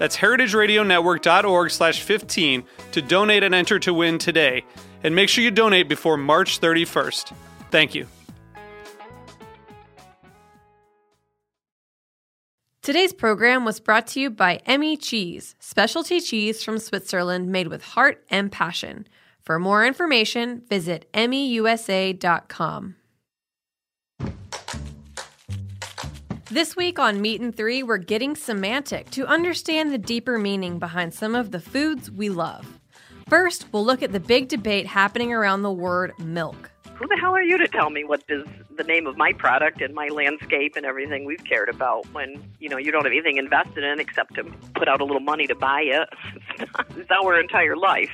That's heritageradionetwork.org slash 15 to donate and enter to win today. And make sure you donate before March 31st. Thank you. Today's program was brought to you by Emmi Cheese, specialty cheese from Switzerland made with heart and passion. For more information, visit emmiusa.com. This week on Meat and Three, we're getting semantic to understand the deeper meaning behind some of the foods we love. First, we'll look at the big debate happening around the word milk. Who the hell are you to tell me what is the name of my product and my landscape and everything we've cared about when you know you don't have anything invested in except to put out a little money to buy it? it's our entire life.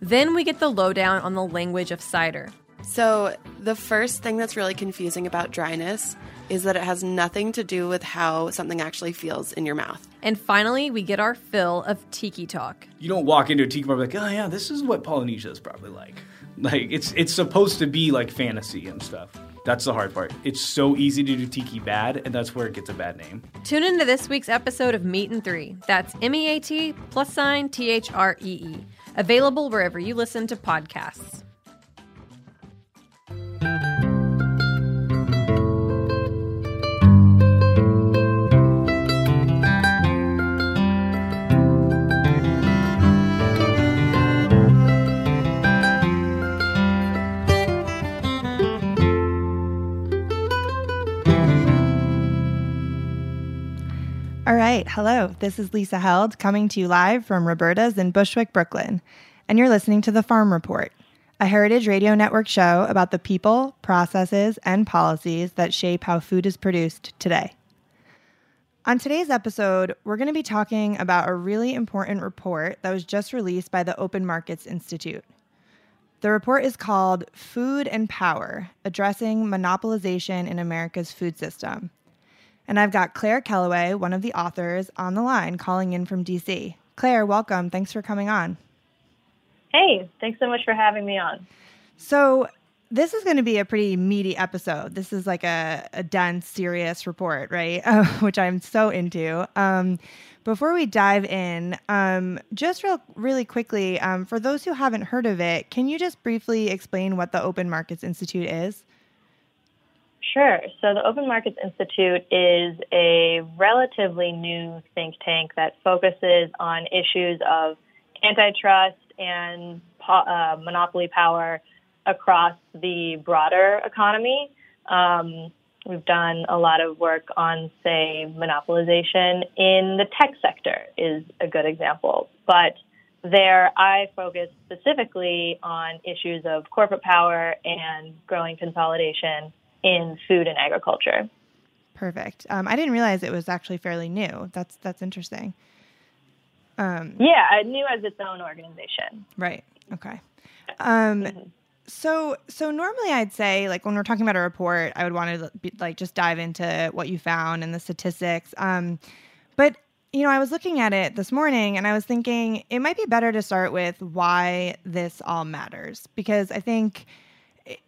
Then we get the lowdown on the language of cider. So, the first thing that's really confusing about dryness is that it has nothing to do with how something actually feels in your mouth. And finally, we get our fill of tiki talk. You don't walk into a tiki bar like, oh yeah, this is what Polynesia is probably like. Like it's it's supposed to be like fantasy and stuff. That's the hard part. It's so easy to do tiki bad, and that's where it gets a bad name. Tune into this week's episode of Meat and Three. That's M E A T plus sign T H R E E. Available wherever you listen to podcasts. All right. Hello. This is Lisa Held coming to you live from Roberta's in Bushwick, Brooklyn. And you're listening to The Farm Report, a Heritage Radio Network show about the people, processes, and policies that shape how food is produced today. On today's episode, we're going to be talking about a really important report that was just released by the Open Markets Institute. The report is called Food and Power Addressing Monopolization in America's Food System. And I've got Claire Kelloway, one of the authors, on the line calling in from DC. Claire, welcome. Thanks for coming on. Hey, thanks so much for having me on. So, this is going to be a pretty meaty episode. This is like a, a dense, serious report, right? Uh, which I'm so into. Um, before we dive in, um, just real, really quickly, um, for those who haven't heard of it, can you just briefly explain what the Open Markets Institute is? Sure. So the Open Markets Institute is a relatively new think tank that focuses on issues of antitrust and uh, monopoly power across the broader economy. Um, we've done a lot of work on, say, monopolization in the tech sector is a good example. But there, I focus specifically on issues of corporate power and growing consolidation in food and agriculture. Perfect. Um, I didn't realize it was actually fairly new. That's that's interesting. Um, yeah, new as its own organization. Right. Okay. Um, mm-hmm. So so normally I'd say like when we're talking about a report, I would want to be, like just dive into what you found and the statistics. Um, but you know, I was looking at it this morning and I was thinking it might be better to start with why this all matters because I think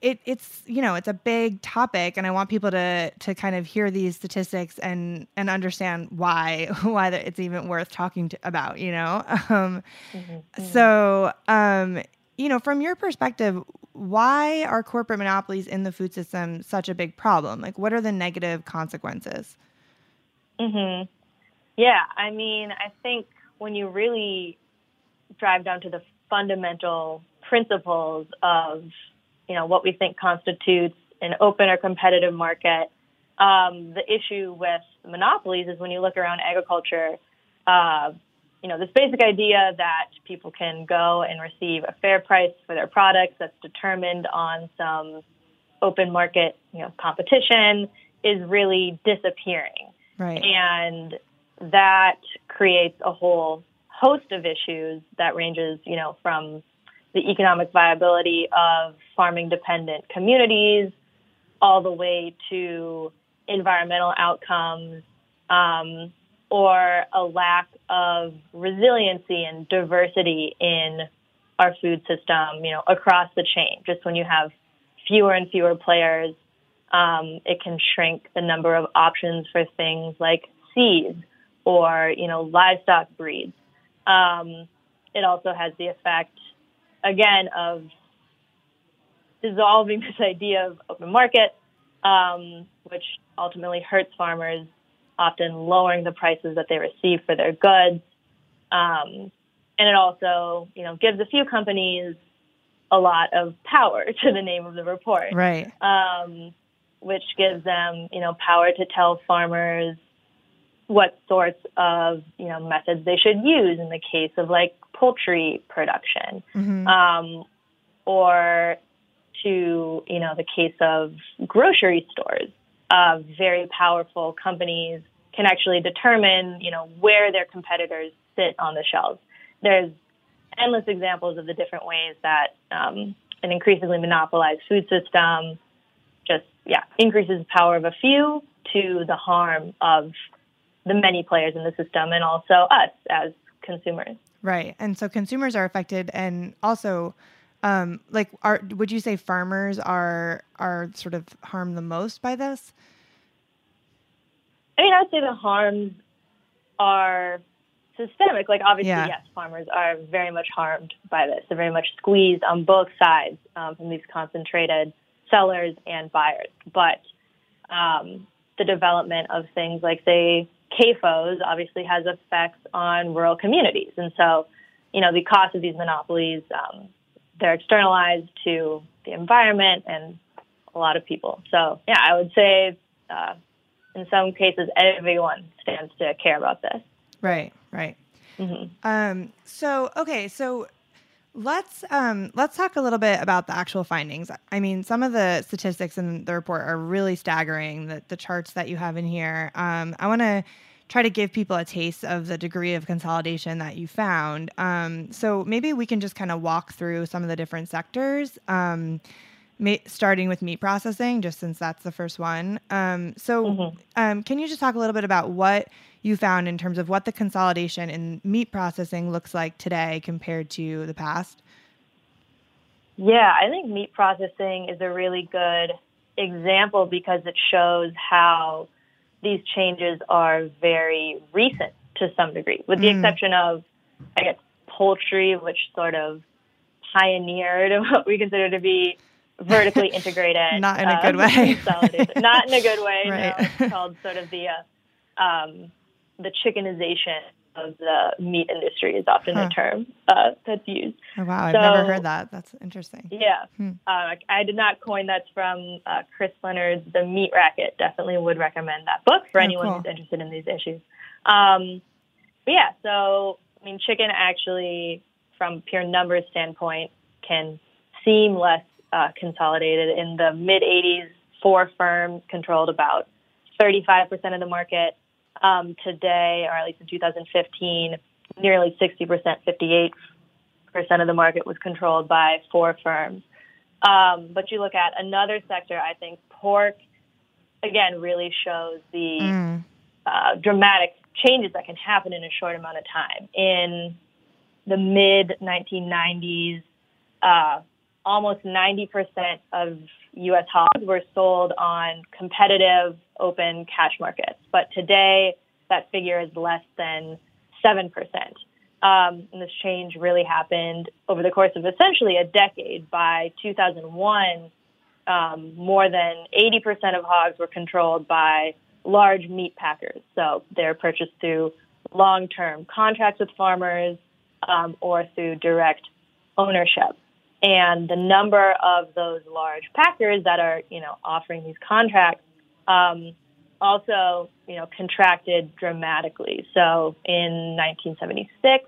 it, it's you know it's a big topic and i want people to to kind of hear these statistics and and understand why why it's even worth talking to, about you know? Um, mm-hmm. so um, you know from your perspective why are corporate monopolies in the food system such a big problem? Like what are the negative consequences? Hmm yeah i mean i think when you really drive down to the fundamental principles of you know, what we think constitutes an open or competitive market. Um, the issue with monopolies is when you look around agriculture, uh, you know, this basic idea that people can go and receive a fair price for their products that's determined on some open market, you know, competition is really disappearing. Right. And that creates a whole host of issues that ranges, you know, from the economic viability of farming dependent communities all the way to environmental outcomes um, or a lack of resiliency and diversity in our food system, you know, across the chain. Just when you have fewer and fewer players, um, it can shrink the number of options for things like seeds or, you know, livestock breeds. Um, it also has the effect, again, of dissolving this idea of open market, um, which ultimately hurts farmers, often lowering the prices that they receive for their goods. Um, and it also, you know, gives a few companies a lot of power to the name of the report, Right. um, which gives them, you know, power to tell farmers what sorts of, you know, methods they should use in the case of like poultry production, um, or to, you know, the case of grocery stores. Uh, very powerful companies can actually determine, you know, where their competitors sit on the shelves. There's endless examples of the different ways that um, an increasingly monopolized food system just, yeah, increases the power of a few to the harm of the many players in the system and also us as consumers. Right. And so consumers are affected and also um like are would you say farmers are are sort of harmed the most by this? I mean, I would say the harms are systemic. Like, obviously, Yeah. yes, farmers are very much harmed by this. They're very much squeezed on both sides um, from these concentrated sellers and buyers. But um, the development of things like, say, CAFOs obviously has effects on rural communities. And so, you know, the cost of these monopolies, um, they're externalized to the environment and a lot of people. So, yeah, I would say uh, in some cases, everyone stands to care about this. Right, right. Mhm. Um, so okay, so let's um, let's talk a little bit about the actual findings. I mean, some of the statistics in the report are really staggering. The the charts that you have in here. Um, I want to try to give people a taste of the degree of consolidation that you found. Um, so maybe we can just kind of walk through some of the different sectors. Um, ma- starting with meat processing, just since that's the first one. Um, so, um, can you just talk a little bit about what you found in terms of what the consolidation in meat processing looks like today compared to the past? Yeah, I think meat processing is a really good example because it shows how these changes are very recent to some degree, with the Mm. exception of, I guess, poultry, which sort of pioneered what we consider to be vertically integrated. Not in a good way. Not in a good way. Right. No, it's called sort of the uh, um, the chickenization of the meat industry is often Huh. a term uh, that's used. Oh, wow, I've never heard that. That's interesting. Yeah. Hmm. Uh, I did not coin that from uh, Chris Leonard's The Meat Racket. Definitely would recommend that book for Oh, anyone cool. who's interested in these issues. Um, but yeah, so I mean, chicken actually, from pure numbers standpoint, can seem less uh, consolidated. In the mid 80s, four firms controlled about 35% of the market. Um, today, or at least in 2015, nearly 60%, 58 percent of the market was controlled by four firms. Um, but you look at another sector, I think pork, again, really shows the Mm. uh, dramatic changes that can happen in a short amount of time. In the mid 1990s, uh, almost 90% of U.S. hogs were sold on competitive open cash markets. But today, that figure is less than 7%. Um, and this change really happened over the course of essentially a decade. By 2001, um, more than 80% of hogs were controlled by large meat packers. So they're purchased through long term contracts with farmers um, or through direct ownership. And the number of those large packers that are, you know, offering these contracts um, also, you know, contracted dramatically. So in 1976,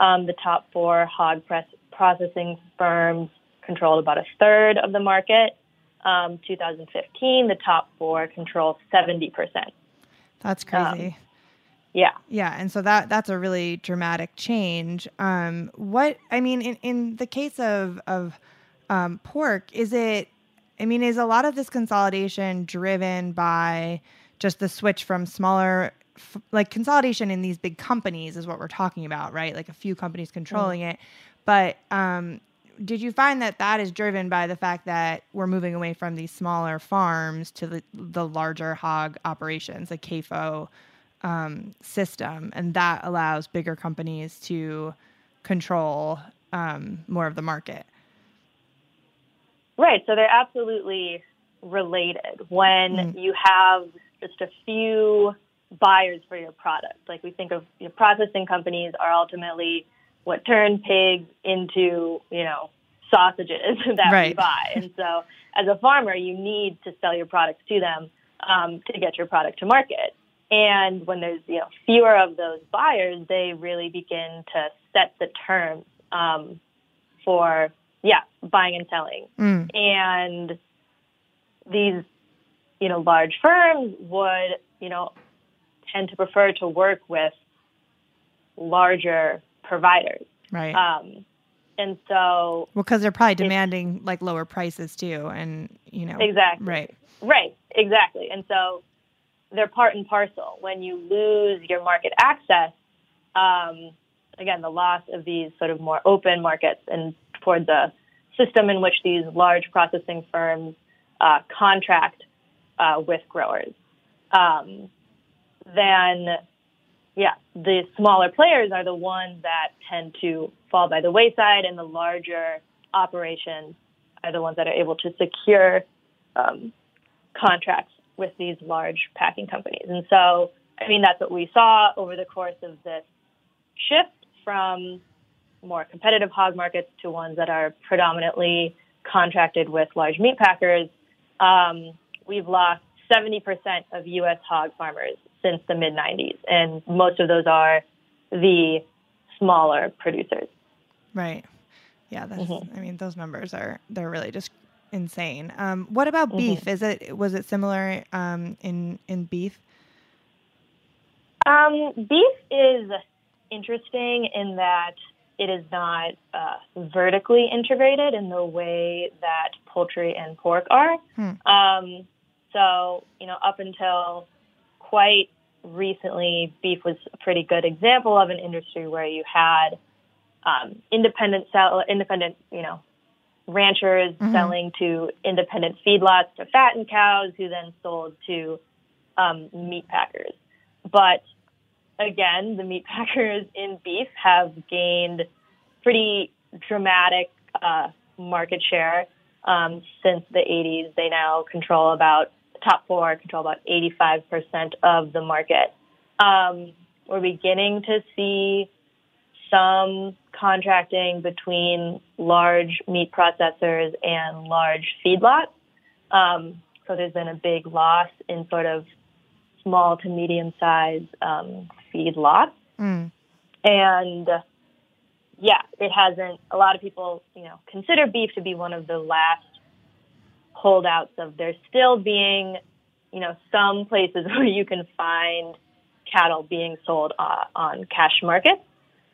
um, the top four hog press processing firms controlled about a third of the market. Um, 2015, the top four control 70%. That's crazy. Yeah. Yeah, and so that that's a really dramatic change. Um, what I mean, in, in the case of of um, pork, is it? I mean, is a lot of this consolidation driven by just the switch from smaller, f- like consolidation in these big companies is what we're talking about, right? Like a few companies controlling mm. it. But um, did you find that that is driven by the fact that we're moving away from these smaller farms to the the larger hog operations, like CAFO? Um, system, and that allows bigger companies to control um, more of the market. Right. So they're absolutely related. When mm. you have just a few buyers for your product, like we think of your processing companies are ultimately what turn pigs into, you know, sausages that right. we buy. And so as a farmer, you need to sell your products to them um, to get your product to market. And when there's you know fewer of those buyers, they really begin to set the terms um, for yeah buying and selling. Mm. And these you know large firms would you know tend to prefer to work with larger providers. Right. Um, and so well because they're probably demanding like lower prices too and you know exactly right right exactly and so they're part and parcel. When you lose your market access, um, again, the loss of these sort of more open markets and toward the system in which these large processing firms uh, contract uh, with growers, um, then yeah, the smaller players are the ones that tend to fall by the wayside, and the larger operations are the ones that are able to secure um, contracts with these large packing companies. And so, I mean, that's what we saw over the course of this shift from more competitive hog markets to ones that are predominantly contracted with large meat packers. Um, we've lost 70% of U.S. hog farmers since the mid 90s, and most of those are the smaller producers. Right. Yeah, that's. Mm-hmm. I mean, those numbers are they're really just insane. Um, what about mm-hmm. beef? Is it was it similar um, in in beef? Um, beef is interesting in that it is not uh, vertically integrated in the way that poultry and pork are. Hmm. Um, so you know, up until quite recently, beef was a pretty good example of an industry where you had um, independent sell, independent you know ranchers mm-hmm. selling to independent feedlots to fatten cows, who then sold to um, meat packers. But again, the meat packers in beef have gained pretty dramatic uh, market share um, since the 80s. They now control about top four control about 85% of the market. Um, we're beginning to see some contracting between large meat processors and large feedlots. Um, so there's been a big loss in sort of small to medium sized um, feedlots. Mm. And uh, yeah, it hasn't, a lot of people, you know, consider beef to be one of the last holdouts of there still being, you know, some places where you can find cattle being sold uh, on cash markets.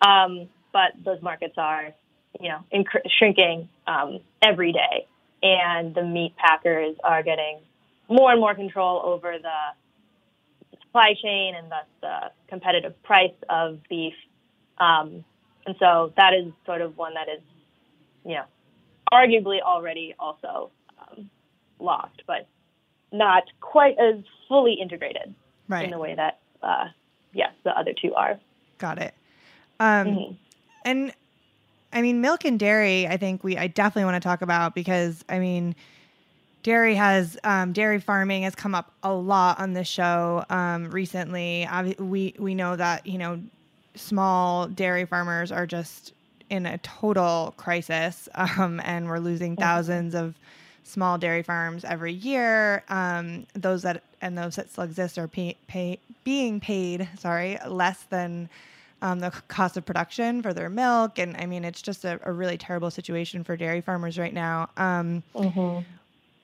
Um, but those markets are, you know, inc- shrinking um, every day, and the meat packers are getting more and more control over the supply chain and thus the competitive price of beef. Um, and so that is sort of one that is, you know, arguably already also um, lost, but not quite as fully integrated right. in the way that, uh, yes, the other two are. Got it. Um, mm-hmm. And I mean, milk and dairy, I think we, I definitely want to talk about because I mean, dairy has, um, dairy farming has come up a lot on this show um, recently. we, we know that, you know, small dairy farmers are just in a total crisis, um, and we're losing Mm-hmm. thousands of small dairy farms every year. Um, those that and those that still exist are pay, pay, being paid, sorry, less than um, the cost of production for their milk, and I mean it's just a, a really terrible situation for dairy farmers right now. Um,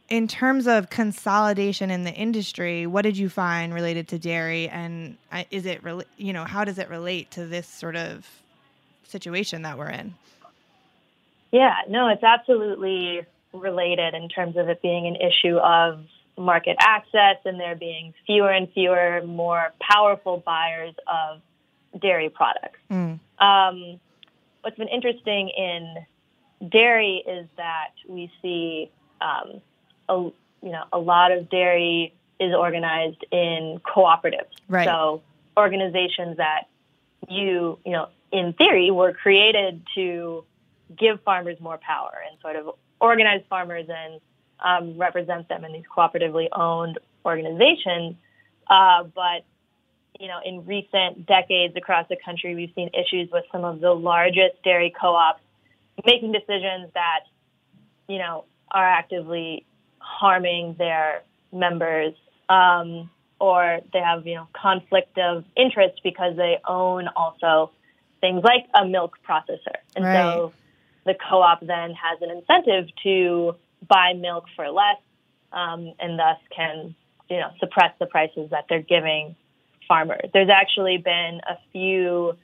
in terms of consolidation in the industry, what did you find related to dairy, and uh, is it rela- you know how does it relate to this sort of situation that we're in? Yeah, no, it's absolutely related in terms of it being an issue of market access and there being fewer and fewer, more powerful buyers of dairy products. Mm. Um, what's been interesting in dairy is that we see, um, a, you know, a lot of dairy is organized in cooperatives. Right. So organizations that you, you know, in theory, were created to give farmers more power and sort of organize farmers and um, represent them in these cooperatively owned organizations. Uh, but you know, in recent decades across the country, we've seen issues with some of the largest dairy co-ops making decisions that, you know, are actively harming their members, um, or they have, you know, conflict of interest because they own also things like a milk processor. And Right. so the co-op then has an incentive to buy milk for less, um, and thus can, you know, suppress the prices that they're giving farmers. There's actually been a few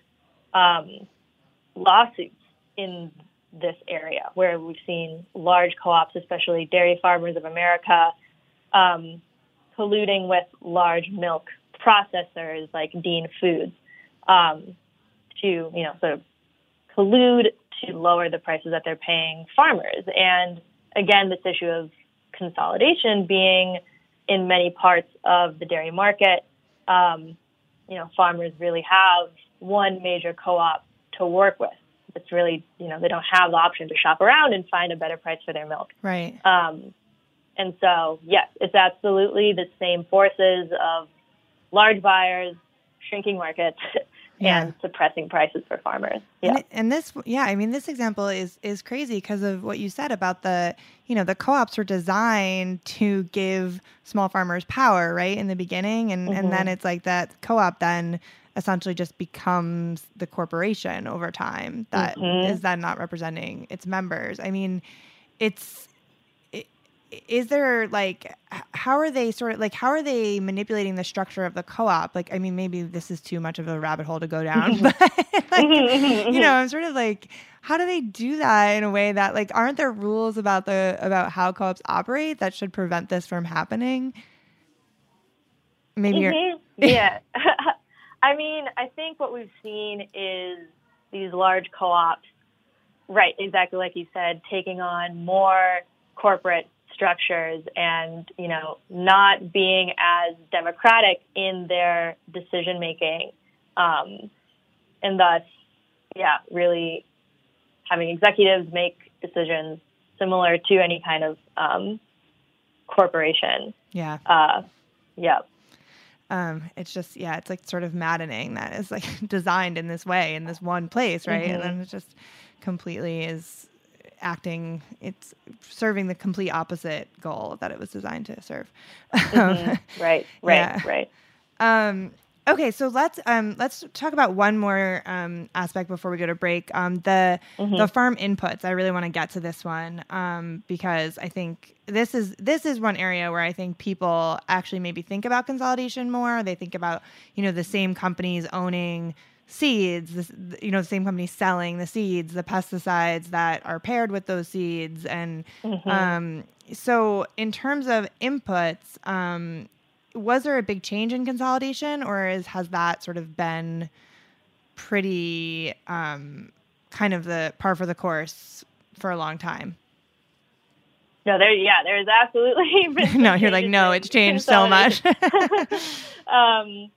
um, lawsuits in this area where we've seen large co-ops, especially Dairy Farmers of America, um, colluding with large milk processors like Dean Foods um, to, you know, sort of collude to lower the prices that they're paying farmers. And again, this issue of consolidation being in many parts of the dairy market, um, you know, farmers really have one major co-op to work with. It's really, you know, they don't have the option to shop around and find a better price for their milk. Right. Um, and so, yes, it's absolutely the same forces of large buyers, shrinking markets, Yeah. and suppressing prices for farmers. Yeah. And, and this, yeah, I mean, this example is is crazy because of what you said about the, you know, the co-ops were designed to give small farmers power, right, in the beginning, and and then it's like that co-op then essentially just becomes the corporation over time that is Mhm. then not representing its members. I mean, it's is there like how are they sort of like how are they manipulating the structure of the co-op like i mean maybe this is too much of a rabbit hole to go down mm-hmm. but like, mm-hmm, mm-hmm, you know i'm sort of like how do they do that in a way that like aren't there rules about the about how co-ops operate that should prevent this from happening maybe you're Mhm. yeah. I mean, I think what we've seen is these large co-ops, right? Exactly like you said, taking on more corporate structures and you know not being as democratic in their decision making, um, and thus, yeah, really having executives make decisions similar to any kind of um, corporation. yeah Uh, yeah. um it's just yeah it's like sort of maddening that it's like designed in this way in this one place right and then it just completely is acting it's serving the complete opposite goal that it was designed to serve Mhm. Right, right, Yeah. right. um okay so let's um let's talk about one more um aspect before we go to break um the the farm inputs i really want to get to this one um because i think this is this is one area where i think people actually maybe think about consolidation more they think about you know the same companies owning seeds this, you know the same company selling the seeds the pesticides that are paired with those seeds and um so in terms of inputs um was there a big change in consolidation or is has that sort of been pretty um kind of the par for the course for a long time No, there. Yeah, there's absolutely. no you're like no it's changed so much um,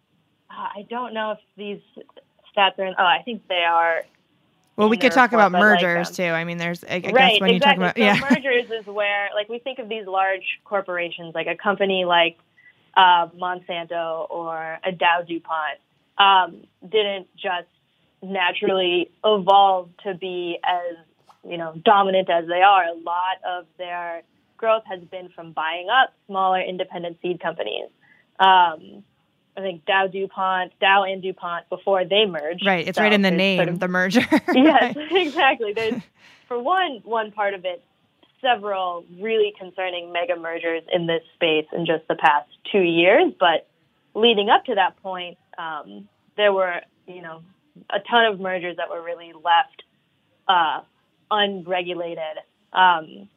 I don't know if these stats are. In, oh, I think they are. well we could talk report, about but, like, mergers um, too i mean there's i, I right, guess when you talk exactly. about so yeah mergers is where, like, we think of these large corporations, like a company like uh, Monsanto or a Dow DuPont, um, didn't just naturally evolve to be as you know dominant as they are. A lot of their growth has been from buying up smaller independent seed companies. Um, I think Dow DuPont, Dow and DuPont before they merged. Right, it's So right in the name, sort of- the merger. yes, exactly. There's for one one part of it, several really concerning mega mergers in this space in just the past two years. But leading up to that point, um, there were you know a ton of mergers that were really left uh, unregulated. Um,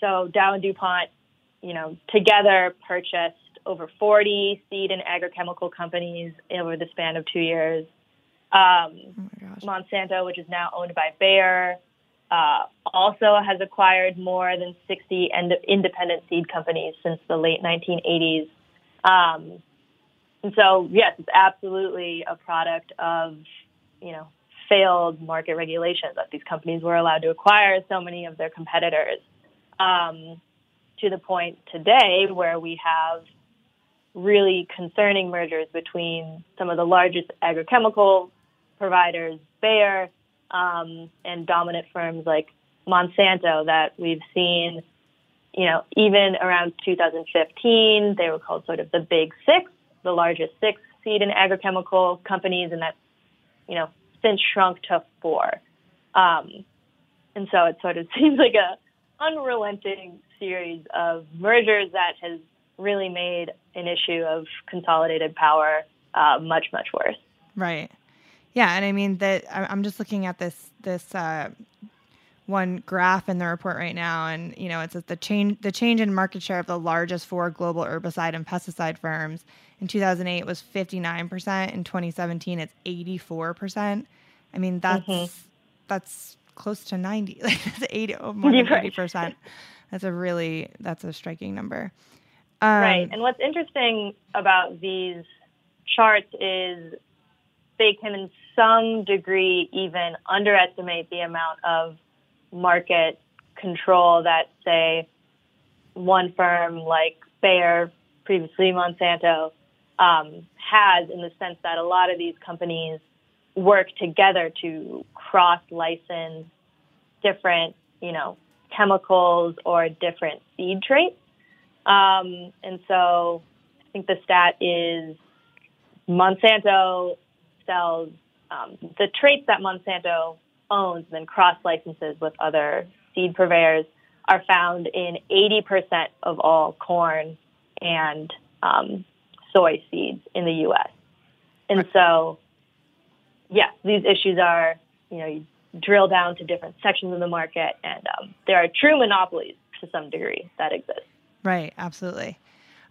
so Dow and DuPont, you know, together purchased over 40 seed and agrochemical companies over the span of two years. Um, Oh. Monsanto, which is now owned by Bayer, uh, also has acquired more than 60 ind- independent seed companies since the late 1980s. Um, and so, yes, it's absolutely a product of, you know, failed market regulation that these companies were allowed to acquire so many of their competitors. Um, to the point today where we have really concerning mergers between some of the largest agrochemical providers, Bayer, um, and dominant firms like Monsanto that we've seen, you know, even around 2015, they were called sort of the big six, the largest six seed and agrochemical companies, and that's, you know, since shrunk to four. Um, and so it sort of seems like a unrelenting series of mergers that has really made an issue of consolidated power uh, much, much worse. Right. Yeah, and I mean that I- I'm just looking at this this uh, one graph in the report right now, and you know it says the change the change in market share of the largest four global herbicide and pesticide firms in 2008 was 59 percent. In 2017, it's 84 percent. I mean that's that's close to 90. Like that's 80 oh, more than Right. 80 percent. That's a really that's a striking number. Um, right. And what's interesting about these charts is they can, in some degree, even underestimate the amount of market control that, say, one firm like Bayer, previously Monsanto, um, has in the sense that a lot of these companies work together to cross license different, you know, chemicals or different seed traits. Um, and so I think the stat is Monsanto sells um, the traits that Monsanto owns and then cross licenses with other seed purveyors are found in 80% of all corn and um, soy seeds in the U.S. And so, yes, these issues are, you know, you drill down to different sections of the market, and um, there are true monopolies to some degree that exist. Right, absolutely.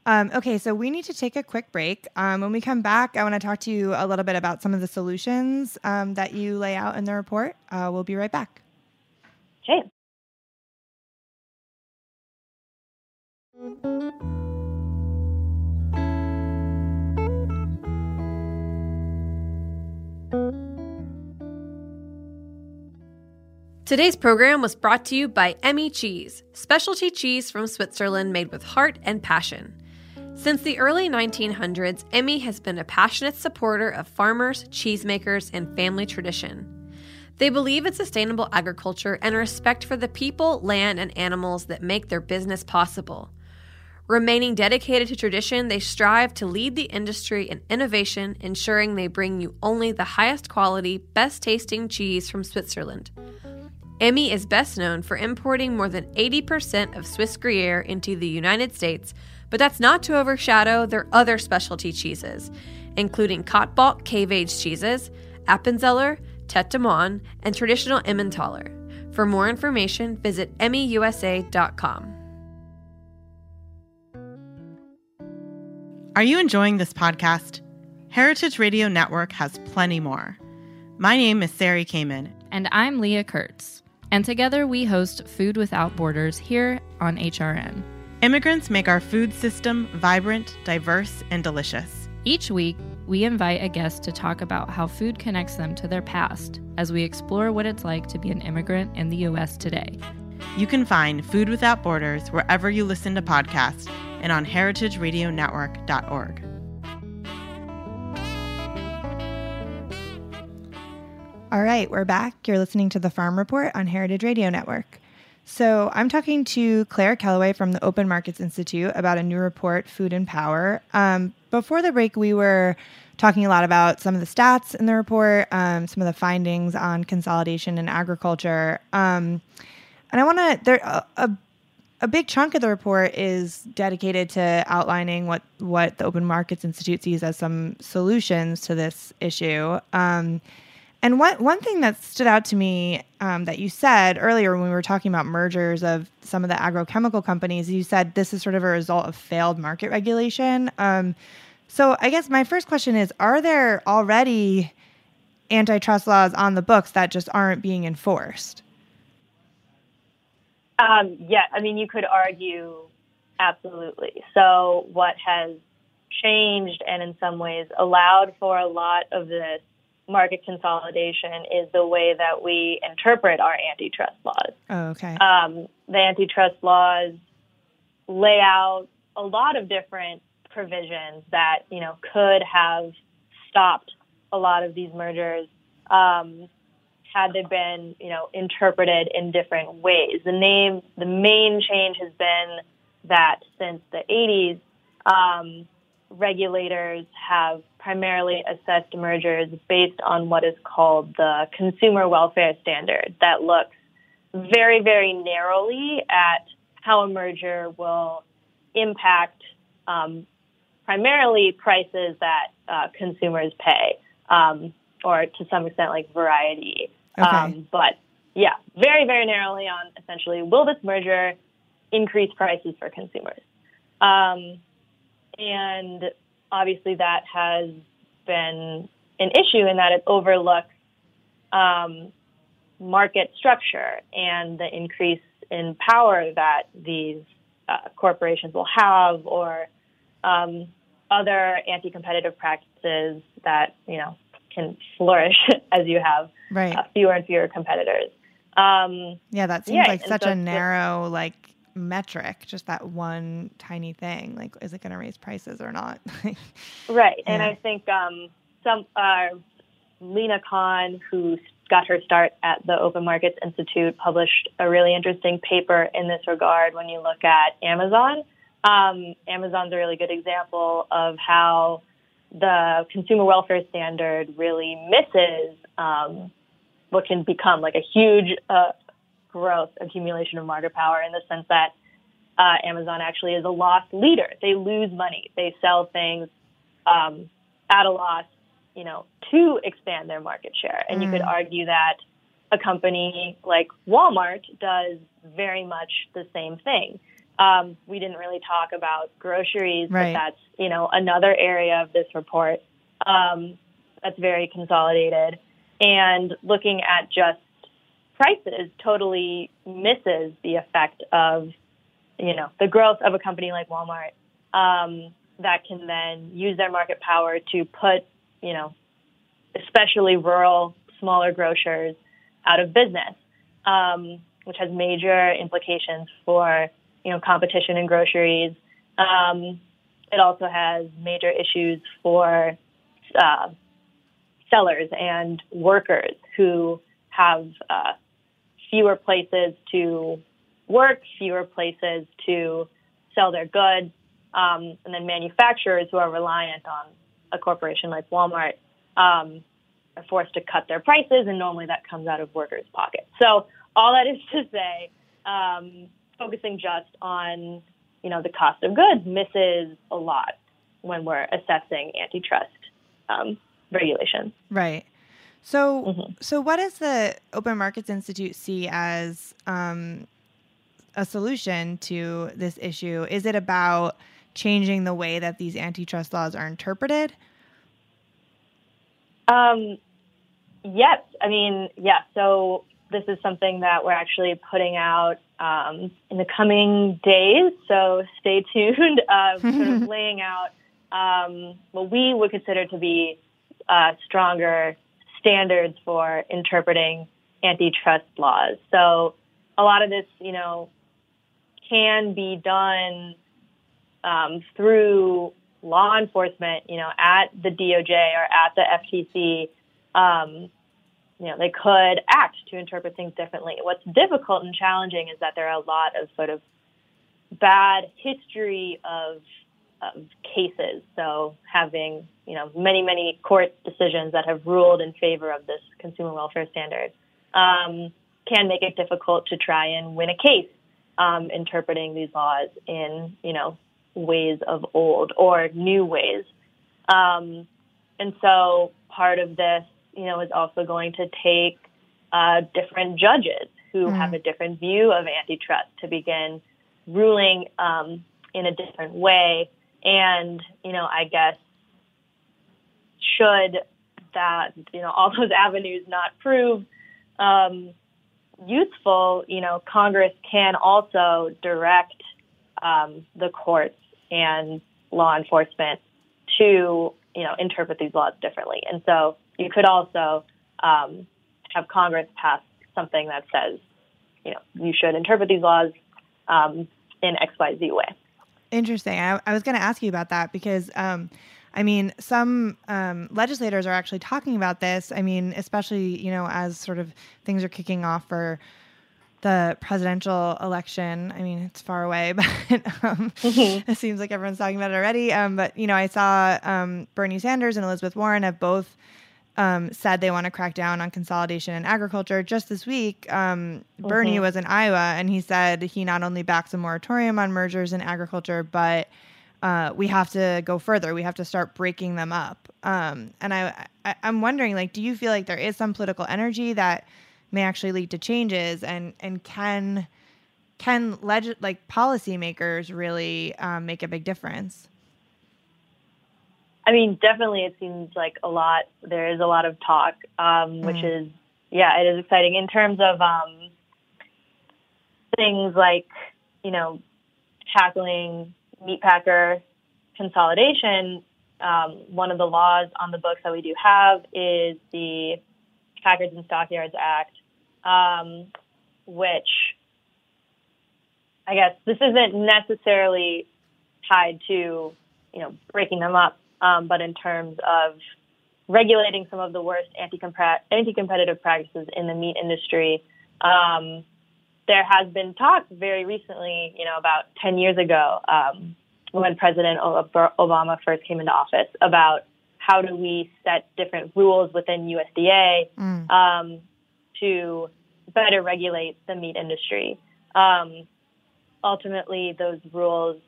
Um, okay, so we need to take a quick break. Um, when we come back, I want to talk to you a little bit about some of the solutions um, that you lay out in the report. Uh, we'll be right back. Okay. Today's program was brought to you by Emmi Cheese, specialty cheese from Switzerland made with heart and passion. Since the early 1900s, Emmi has been a passionate supporter of farmers, cheesemakers, and family tradition. They believe in sustainable agriculture and respect for the people, land, and animals that make their business possible. Remaining dedicated to tradition, they strive to lead the industry in innovation, ensuring they bring you only the highest quality, best tasting cheese from Switzerland. Emmi is best known for importing more than 80% of Swiss Gruyere into the United States, but that's not to overshadow their other specialty cheeses, including Kaltbach cave-aged cheeses, Appenzeller, Tete de Moine, and traditional Emmentaler. For more information, visit emmiusa.com. Are you enjoying this podcast? Heritage Radio Network has plenty more. My name is Sari Kamin. And I'm Leah Kurtz. And together we host Food Without Borders here on HRN. Immigrants make our food system vibrant, diverse, and delicious. Each week, we invite a guest to talk about how food connects them to their past as we explore what it's like to be an immigrant in the U.S. today. You can find Food Without Borders wherever you listen to podcasts and on heritageradionetwork.org. All right, we're back. You're listening to the Farm Report on Heritage Radio Network. So, I'm talking to Claire Kelloway from the Open Markets Institute about a new report, Food and Power. Um, before the break, we were talking a lot about some of the stats in the report, um, some of the findings on consolidation in agriculture. Um, and I want to, there, a, a, a big chunk of the report is dedicated to outlining what, what the Open Markets Institute sees as some solutions to this issue. Um, and one one thing that stood out to me um, that you said earlier when we were talking about mergers of some of the agrochemical companies, you said this is sort of a result of failed market regulation. Um, so I guess my first question is: Are there already antitrust laws on the books that just aren't being enforced? Um, yeah, I mean, you could argue absolutely. So what has changed and in some ways allowed for a lot of this market consolidation is the way that we interpret our antitrust laws. Oh, okay. Um, the antitrust laws lay out a lot of different provisions that you know could have stopped a lot of these mergers um, had they been you know interpreted in different ways. The name, the main change has been that since the 80s, um, regulators have primarily assessed mergers based on what is called the consumer welfare standard that looks very, very narrowly at how a merger will impact um, primarily prices that uh, consumers pay, um, or to some extent, like variety. Okay. Um, but yeah, very, very narrowly on essentially will this merger increase prices for consumers? Um, and obviously, that has been an issue in that it overlooks um, market structure and the increase in power that these uh, corporations will have, or um, other anti-competitive practices that you know can flourish as you have right. uh, fewer and fewer competitors. Um, yeah, that seems yeah, like such so a narrow like metric, just that one tiny thing. Like, is it going to raise prices or not? Right, and I think um, some uh, Lina Khan, who got her start at the Open Markets Institute, published a really interesting paper in this regard. When you look at Amazon, um, Amazon's a really good example of how the consumer welfare standard really misses um, what can become like a huge uh, growth accumulation of market power in the sense that uh, Amazon actually is a loss leader. They lose money. They sell things um, at a loss, you know, to expand their market share. And you could argue that a company like Walmart does very much the same thing. Um, we didn't really talk about groceries, Right. but that's you know another area of this report um, that's very consolidated. And looking at just prices totally misses the effect of you know the growth of a company like Walmart um, that can then use their market power to put you know especially rural smaller grocers out of business, um, which has major implications for you know competition in groceries. Um, it also has major issues for uh, sellers and workers who have uh, fewer places to work, fewer places to sell their goods, um, and then manufacturers who are reliant on a corporation like Walmart um, are forced to cut their prices, and normally that comes out of workers' pockets. So all that is to say, um, focusing just on you know the cost of goods misses a lot when we're assessing antitrust um, regulations. right. So, Mhm. so what does the Open Markets Institute see as um, a solution to this issue? Is it about changing the way that these antitrust laws are interpreted? Um, yes, I mean, yeah. So this is something that we're actually putting out um, in the coming days. So stay tuned. Uh, sort of laying out um, what we would consider to be uh, stronger standards for interpreting antitrust laws. So a lot of this, you know, can be done um, through law enforcement, you know, at the DOJ or at the FTC, um, you know, they could act to interpret things differently. What's difficult and challenging is that there are a lot of sort of bad history of, of cases. So having, you know, many, many court decisions that have ruled in favor of this consumer welfare standard um, can make it difficult to try and win a case um, interpreting these laws in, you know, ways of old or new ways. Um, and so part of this, you know, is also going to take uh, different judges who mm. have a different view of antitrust to begin ruling um, in a different way. And, you know, I guess should that, you know, all those avenues not prove um, useful, you know, Congress can also direct um, the courts and law enforcement to, you know, interpret these laws differently. And so you could also um, have Congress pass something that says, you know, you should interpret these laws um, in X, Y, Z way. Interesting. I, I was going to ask you about that because, um, I mean, some um, legislators are actually talking about this. I mean, especially you know as sort of things are kicking off for the presidential election. I mean, it's far away, but um, mm-hmm. it seems like everyone's talking about it already. Um, but you know, I saw um, Bernie Sanders and Elizabeth Warren have both um, said they want to crack down on consolidation in agriculture. Just this week, um, mm-hmm. Bernie was in Iowa and he said he not only backs a moratorium on mergers in agriculture, but uh, we have to go further. We have to start breaking them up. Um, and I, I, I'm wondering, like, do you feel like there is some political energy that may actually lead to changes, and and can can leg- like policymakers really um, make a big difference? I mean, definitely, it seems like a lot. There is a lot of talk, um, which mm. is, yeah, it is exciting in terms of um, things like, you know, tackling meatpacker consolidation. Um, one of the laws on the books that we do have is the Packers and Stockyards Act, um, which I guess this isn't necessarily tied to, you know, breaking them up um, but in terms of regulating some of the worst anti-competitive practices in the meat industry, um, there has been talk very recently, you know, about 10 years ago, um, when President Obama first came into office, about how do we set different rules within USDA mm. um, to better regulate the meat industry. Um, ultimately, those rules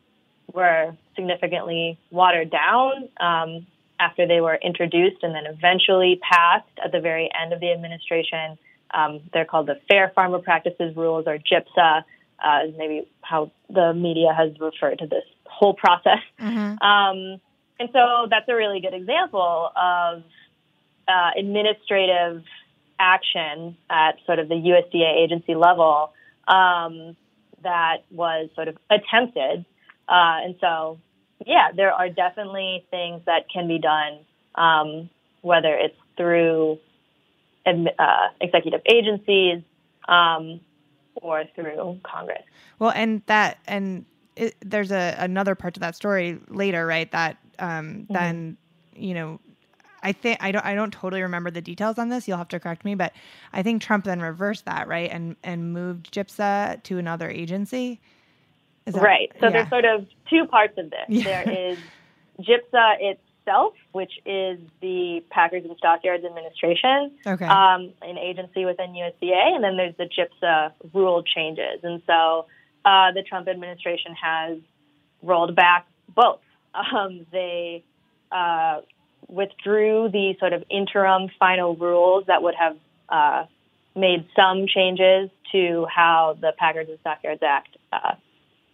were significantly watered down um, after they were introduced and then eventually passed at the very end of the administration. Um, they're called the Fair Farmer Practices Rules or GIPSA, uh, is maybe how the media has referred to this whole process. Mm-hmm. Um, and so that's a really good example of uh, administrative action at sort of the USDA agency level um, that was sort of attempted uh, and so, yeah, there are definitely things that can be done, um, whether it's through uh, executive agencies um, or through Congress. Well, and that and it, there's a another part to that story later, right? That um, mm-hmm. then you know I think I don't I don't totally remember the details on this. You'll have to correct me, but I think Trump then reversed that, right, and and moved GIPSA to another agency. That, right. So yeah. there's sort of two parts of this. Yeah. There is GIPSA itself, which is the Packers and Stockyards Administration, okay. um, an agency within USDA, and then there's the GIPSA rule changes. And so uh, the Trump administration has rolled back both. Um, they uh, withdrew the sort of interim final rules that would have uh, made some changes to how the Packers and Stockyards Act uh,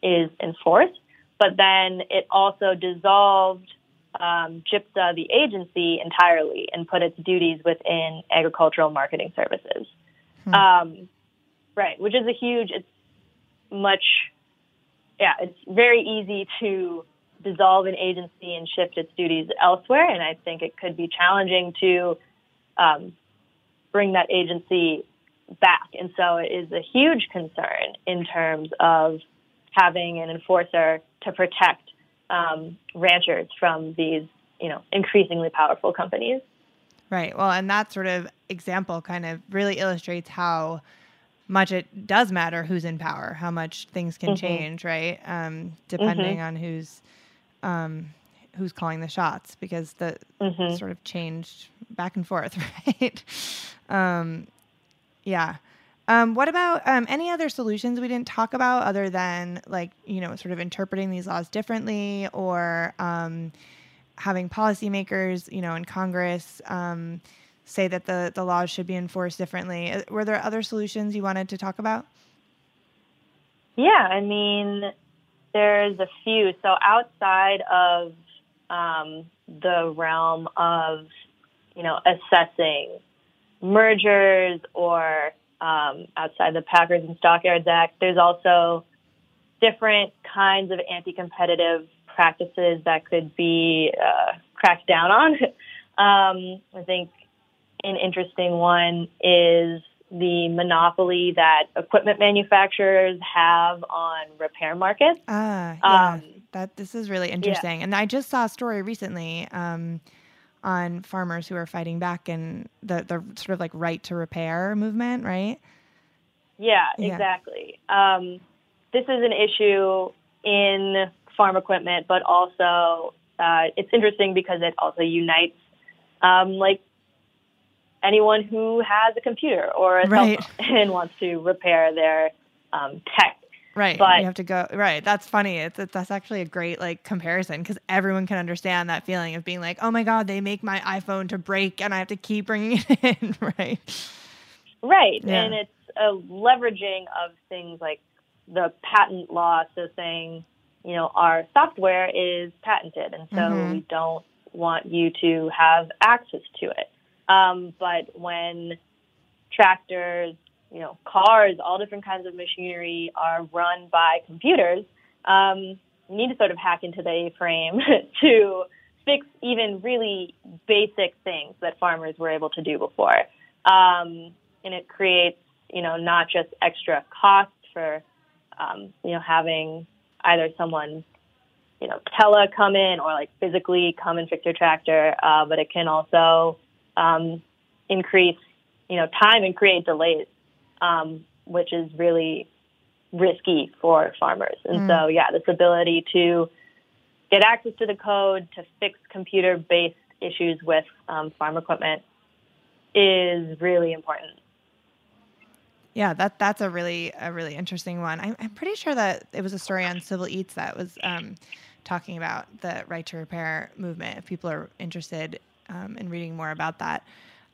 is enforced. But then it also dissolved um, GIPSA, the agency, entirely and put its duties within agricultural marketing services. Hmm. Um, right, which is a huge, it's much, yeah, it's very easy to dissolve an agency and shift its duties elsewhere. And I think it could be challenging to um, bring that agency back. And so it is a huge concern in terms of having an enforcer to protect um, ranchers from these, you know, increasingly powerful companies. Right. Well, and that sort of example kind of really illustrates how much it does matter who's in power, how much things can Mhm. change, right? Um, depending Mhm. on who's um, who's calling the shots, because the Mhm. sort of changed back and forth, right? um, yeah. Um, what about um, any other solutions we didn't talk about other than like you know sort of interpreting these laws differently or um, having policymakers you know in Congress um, say that the the laws should be enforced differently? Uh, Were there other solutions you wanted to talk about? Yeah, I mean, there's a few. So outside of um, the realm of, you know, assessing mergers or um, outside the Packers and Stockyards Act, there's also different kinds of anti-competitive practices that could be uh, cracked down on. um, I think an interesting one is the monopoly that equipment manufacturers have on repair markets. Ah, yeah. Um, that this is really interesting. And I just saw a story recently um, on farmers who are fighting back and the the sort of like right to repair movement, right? Yeah, Yeah. exactly. Um, this is an issue in farm equipment, but also uh, it's interesting because it also unites um, like anyone who has a computer or a Right. cell phone and wants to repair their um, tech. Right. But- you have to go right. That's funny. It's, it's that's actually a great like comparison because everyone can understand that feeling of being like, oh my god, they make my iPhone to break and I have to keep bringing it in, right? Right. Yeah. And it's a leveraging of things like the patent law. So saying, you know, our software is patented, and so Mhm. we don't want you to have access to it. Um, but when tractors, you know, cars, all different kinds of machinery are run by computers, um, you need to sort of hack into the A-frame to fix even really basic things that farmers were able to do before. Um, and it creates, you know, not just extra cost for, um, you know, having either someone, you know, tele come in or like physically come and fix your tractor, uh, but it can also um, increase, you know, time and create delays, um, which is really risky for farmers. And so, yeah, this ability to get access to the code to fix computer-based issues with um, farm equipment is really important. Yeah, that that's a really a really interesting one. I'm, I'm pretty sure that it was a story on Civil Eats that was um, talking about the right to repair movement. If people are interested um, in reading more about that.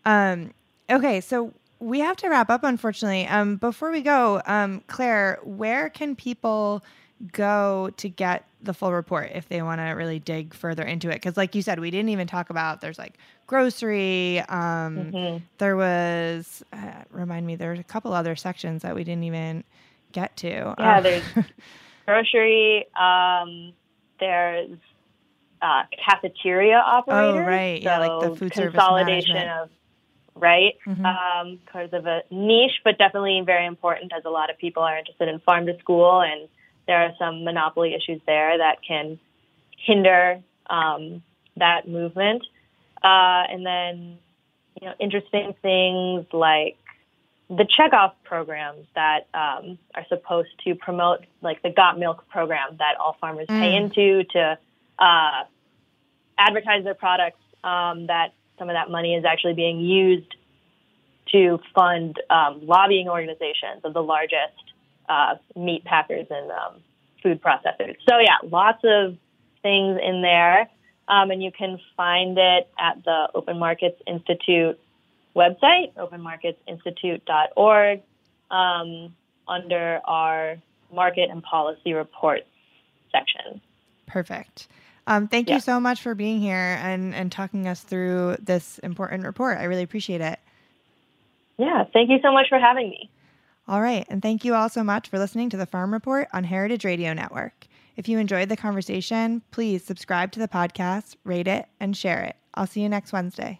Um, okay, so we have to wrap up, unfortunately. Um, before we go, um, Claire, where can people go to get the full report if they want to really dig further into it? Because, like you said, we didn't even talk about there's like grocery. Um, Mhm. There was, uh, remind me, there's a couple other sections that we didn't even get to. Yeah, Uh, there's grocery. Um, there's uh, cafeteria operators. Oh, right. Yeah, like the food service consolidation management. of right Mhm. um, because of a niche, but definitely very important as a lot of people are interested in farm to school, and there are some monopoly issues there that can hinder um, that movement. Uh, and then, you know, interesting things like the checkoff programs that um, are supposed to promote, like the Got Milk program that all farmers pay Mm. into to uh, advertise their products. Um, that some of that money is actually being used to fund um, lobbying organizations of the largest uh, meat packers and um, food processors. So yeah, lots of things in there, um, and you can find it at the Open Markets Institute website, openmarketsinstitute.org, um, under our market and policy reports section. Perfect. Um, thank Yeah. you so much for being here and, and talking us through this important report. I really appreciate it. Yeah, thank you so much for having me. All right. And thank you all so much for listening to the Farm Report on Heritage Radio Network. If you enjoyed the conversation, please subscribe to the podcast, rate it, and share it. I'll see you next Wednesday.